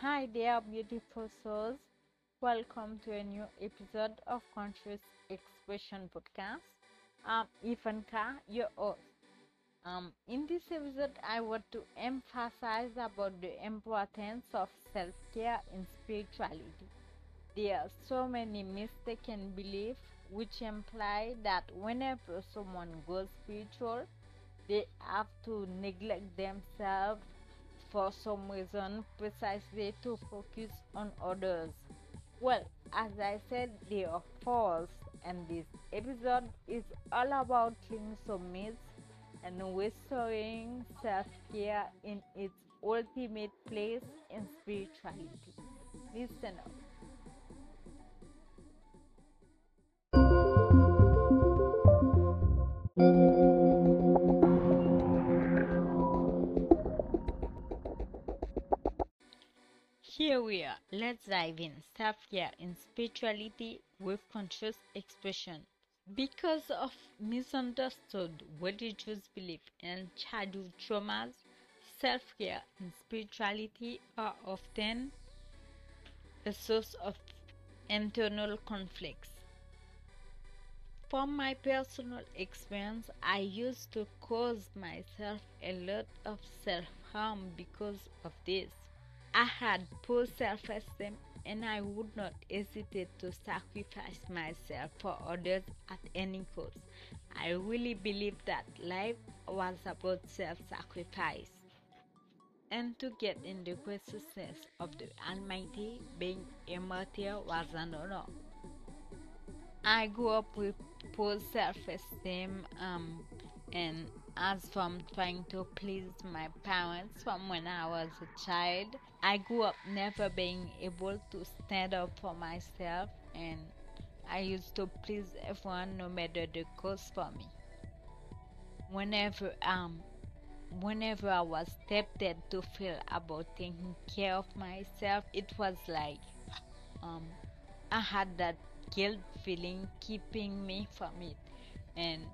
Hi there, beautiful souls. Welcome to a new episode of Conscious Expression Podcast. I'm Ivanka, your host. Um, in this episode, I want to emphasize about the importance of self-care in spirituality. There are so many mistaken beliefs which imply that whenever someone goes spiritual, they have to neglect themselves for some reason precisely to focus on others. Well, as I said, they are false, and this episode is all about clearing some myths and restoring self care in its ultimate place in spirituality. Listen up. Let's dive in. Self care in spirituality with conscious expression. Because of misunderstood religious belief and childhood traumas, self care and spirituality are often a source of internal conflicts. From my personal experience, I used to cause myself a lot of self harm because of this. I had poor self esteem and I would not hesitate to sacrifice myself for others at any cost. I really believed that life was about self sacrifice. And to get in the consciousness of the Almighty, being martyr was an honor. I grew up with poor self esteem um, and as from trying to please my parents from when I was a child. I grew up never being able to stand up for myself and I used to please everyone no matter the cost for me. Whenever um whenever I was tempted to feel about taking care of myself, it was like um I had that guilt feeling keeping me from it and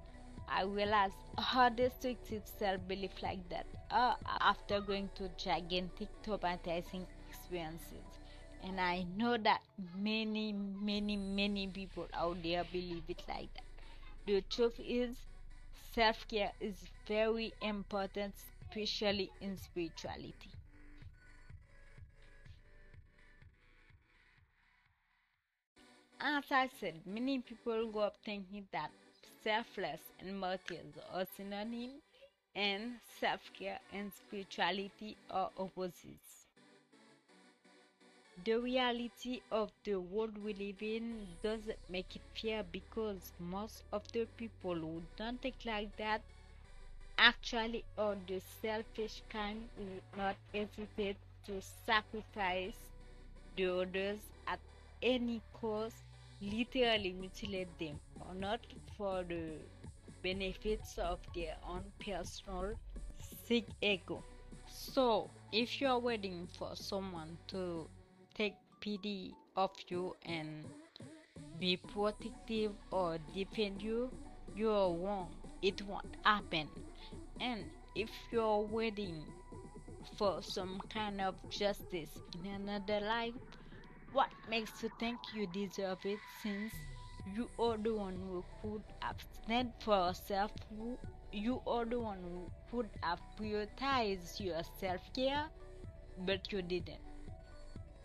I realized how destructive self belief like that uh, after going through gigantic traumatizing experiences. And I know that many, many, many people out there believe it like that. The truth is, self care is very important, especially in spirituality. As I said, many people grow up thinking that selfless and martyrs are synonyms and self-care and spirituality are opposites. The reality of the world we live in doesn't make it fair because most of the people who don't think like that actually are the selfish kind who would not hesitate to sacrifice the others at any cost literally mutilate them not for the benefits of their own personal sick ego. So, if you are waiting for someone to take pity of you and be protective or defend you, you are wrong. It won't happen. And if you're waiting for some kind of justice in another life, what makes you think you deserve it since you are the one who could have stand for yourself? You are the one who could have prioritized your self care, but you didn't.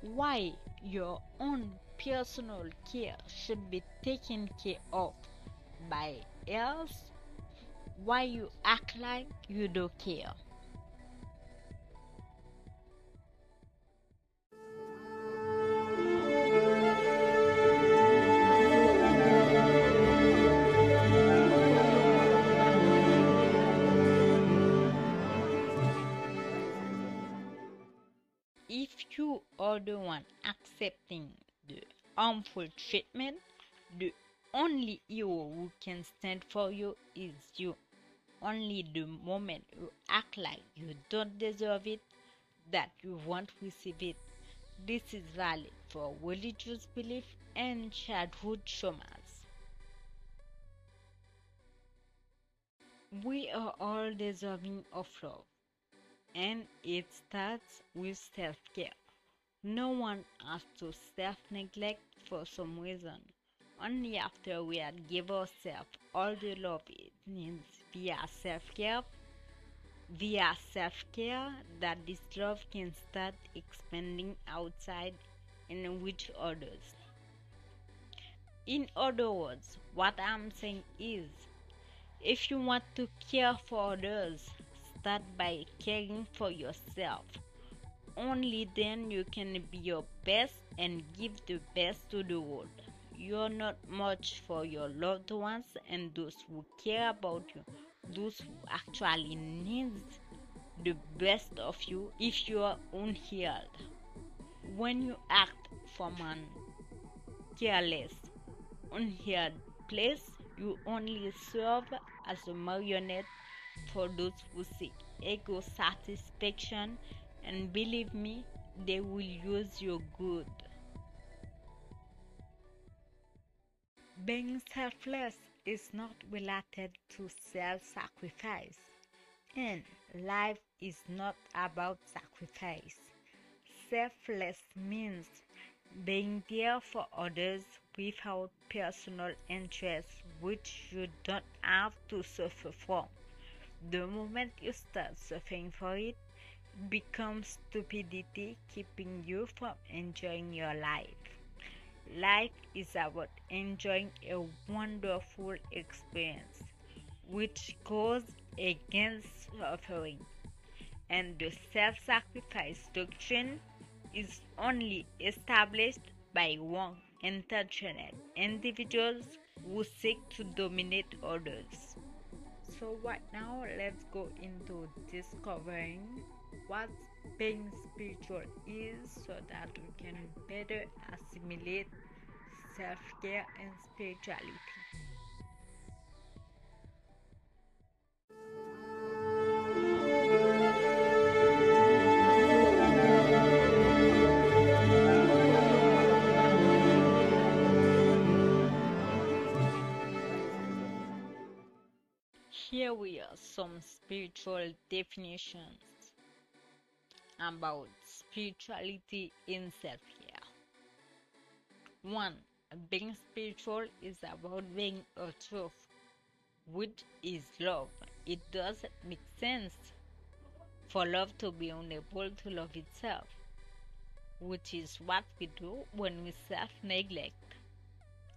Why your own personal care should be taken care of by else? Why you act like you don't care? If you are the one accepting the harmful treatment, the only hero who can stand for you is you. Only the moment you act like you don't deserve it, that you won't receive it. This is valid for religious belief and childhood traumas. We are all deserving of love and it starts with self care. No one has to self neglect for some reason. Only after we had give ourselves all the love it needs via self care, via self care, that this love can start expanding outside and reach others. In other words, what I'm saying is if you want to care for others, start by caring for yourself. Only then you can be your best and give the best to the world. You're not much for your loved ones and those who care about you, those who actually need the best of you if you are unhealed. When you act from an careless, unhealed place, you only serve as a marionette for those who seek ego satisfaction, and believe me, they will use your good. Being selfless is not related to self sacrifice, and life is not about sacrifice. Selfless means being there for others without personal interest which you don't have to suffer from. The moment you start suffering for it, becomes stupidity keeping you from enjoying your life. Life is about enjoying a wonderful experience which goes against suffering. And the self sacrifice doctrine is only established by one intentional individuals who seek to dominate others. So, right now, let's go into discovering what being spiritual is so that we can better assimilate self care and spirituality. Here we are some spiritual definitions about spirituality in self care. One, being spiritual is about being a truth, which is love. It doesn't make sense for love to be unable to love itself, which is what we do when we self neglect.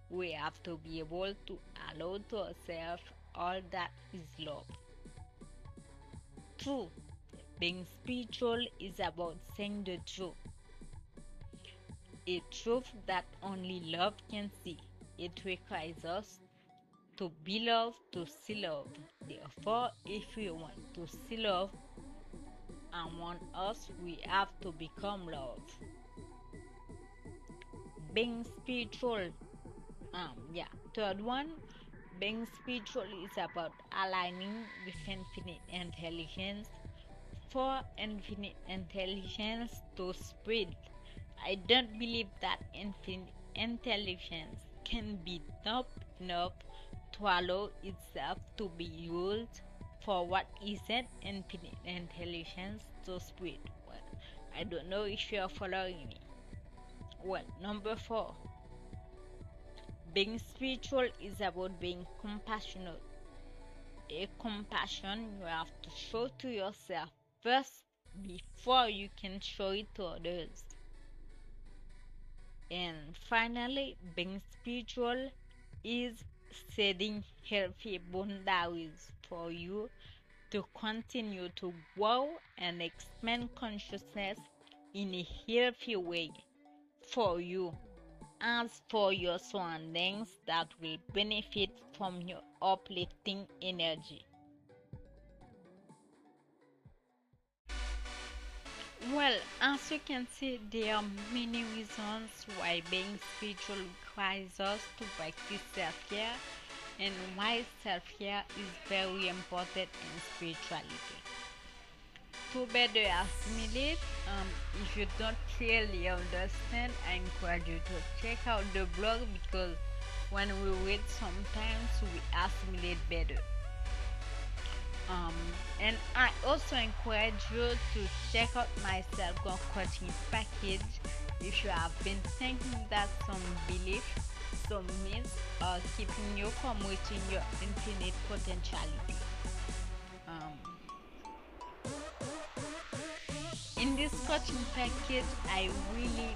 We have to be able to allow to ourselves all that is love. True, being spiritual is about saying the truth. A truth that only love can see. It requires us to be loved to see love. Therefore, if we want to see love and want us, we have to become love. Being spiritual, um, yeah. Third one, being spiritual is about aligning with infinite intelligence for infinite intelligence to spread. I don't believe that infinite intelligence can be top enough to allow itself to be used for what isn't infinite intelligence to spread. Well, I don't know if you are following me. Well, number four being spiritual is about being compassionate. A compassion you have to show to yourself first before you can show it to others. And finally, being spiritual is setting healthy boundaries for you to continue to grow and expand consciousness in a healthy way for you as for your surroundings that will benefit from your uplifting energy. Well, as you can see, there are many reasons why being spiritual requires us to practice self care and why self care is very important in spirituality. To better assimilate, um, if you don't clearly understand, I encourage you to check out the blog because when we read, sometimes we assimilate better. Um, and I also encourage you to check out my self-growth coaching package if you have been thinking that some beliefs, some myths are keeping you from reaching your infinite potentiality. This coaching package, I really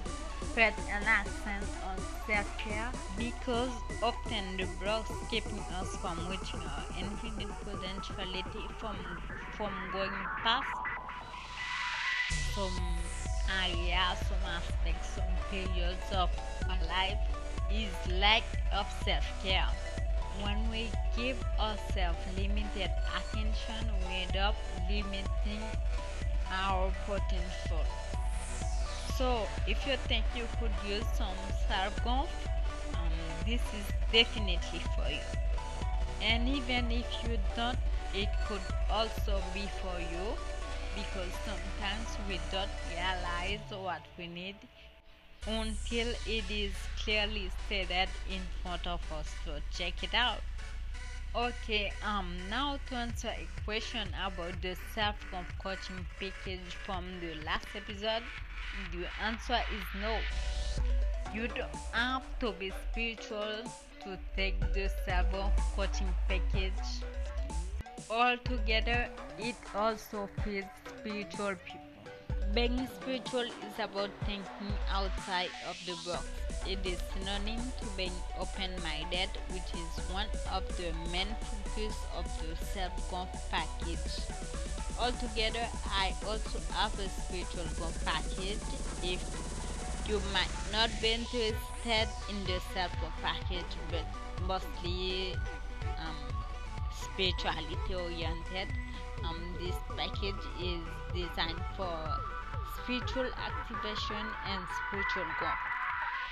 put an accent on self-care because often the blocks keeping us from reaching our infinite potentiality from from going past some areas, some aspects, some periods of our life is lack of self-care. When we give ourselves limited attention, we end up limiting our potential. So, if you think you could use some self-growth, um, this is definitely for you. And even if you don't, it could also be for you because sometimes we don't realize what we need until it is clearly stated in front of us. So check it out. Okay, um, now to answer a question about the self coaching package from the last episode, the answer is no. You don't have to be spiritual to take the self coaching package. Altogether, it also feeds spiritual people. Being spiritual is about thinking outside of the box. It is synonym to being open-minded, which is one of the main focus of the self-growth package. Altogether, I also have a spiritual growth package. If you might not be interested in the self-growth package, but mostly um, spirituality oriented, um, this package is designed for spiritual activation and spiritual growth.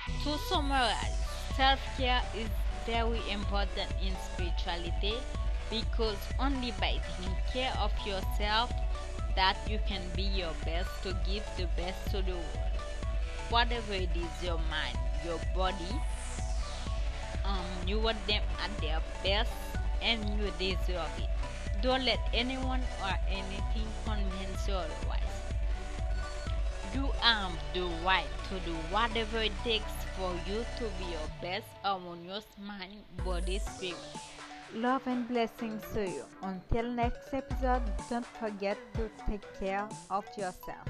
To summarize, self care is very important in spirituality because only by taking care of yourself that you can be your best to give the best to the world. Whatever it is your mind, your body, um, you want them at their best and you deserve it. Don't let anyone or anything convince you otherwise. You have the right to do whatever it takes for you to be your best harmonious mind, body, spirit. Love and blessings to you. Until next episode, don't forget to take care of yourself.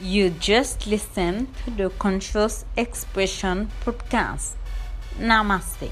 You just listened to the Conscious Expression podcast. Namaste.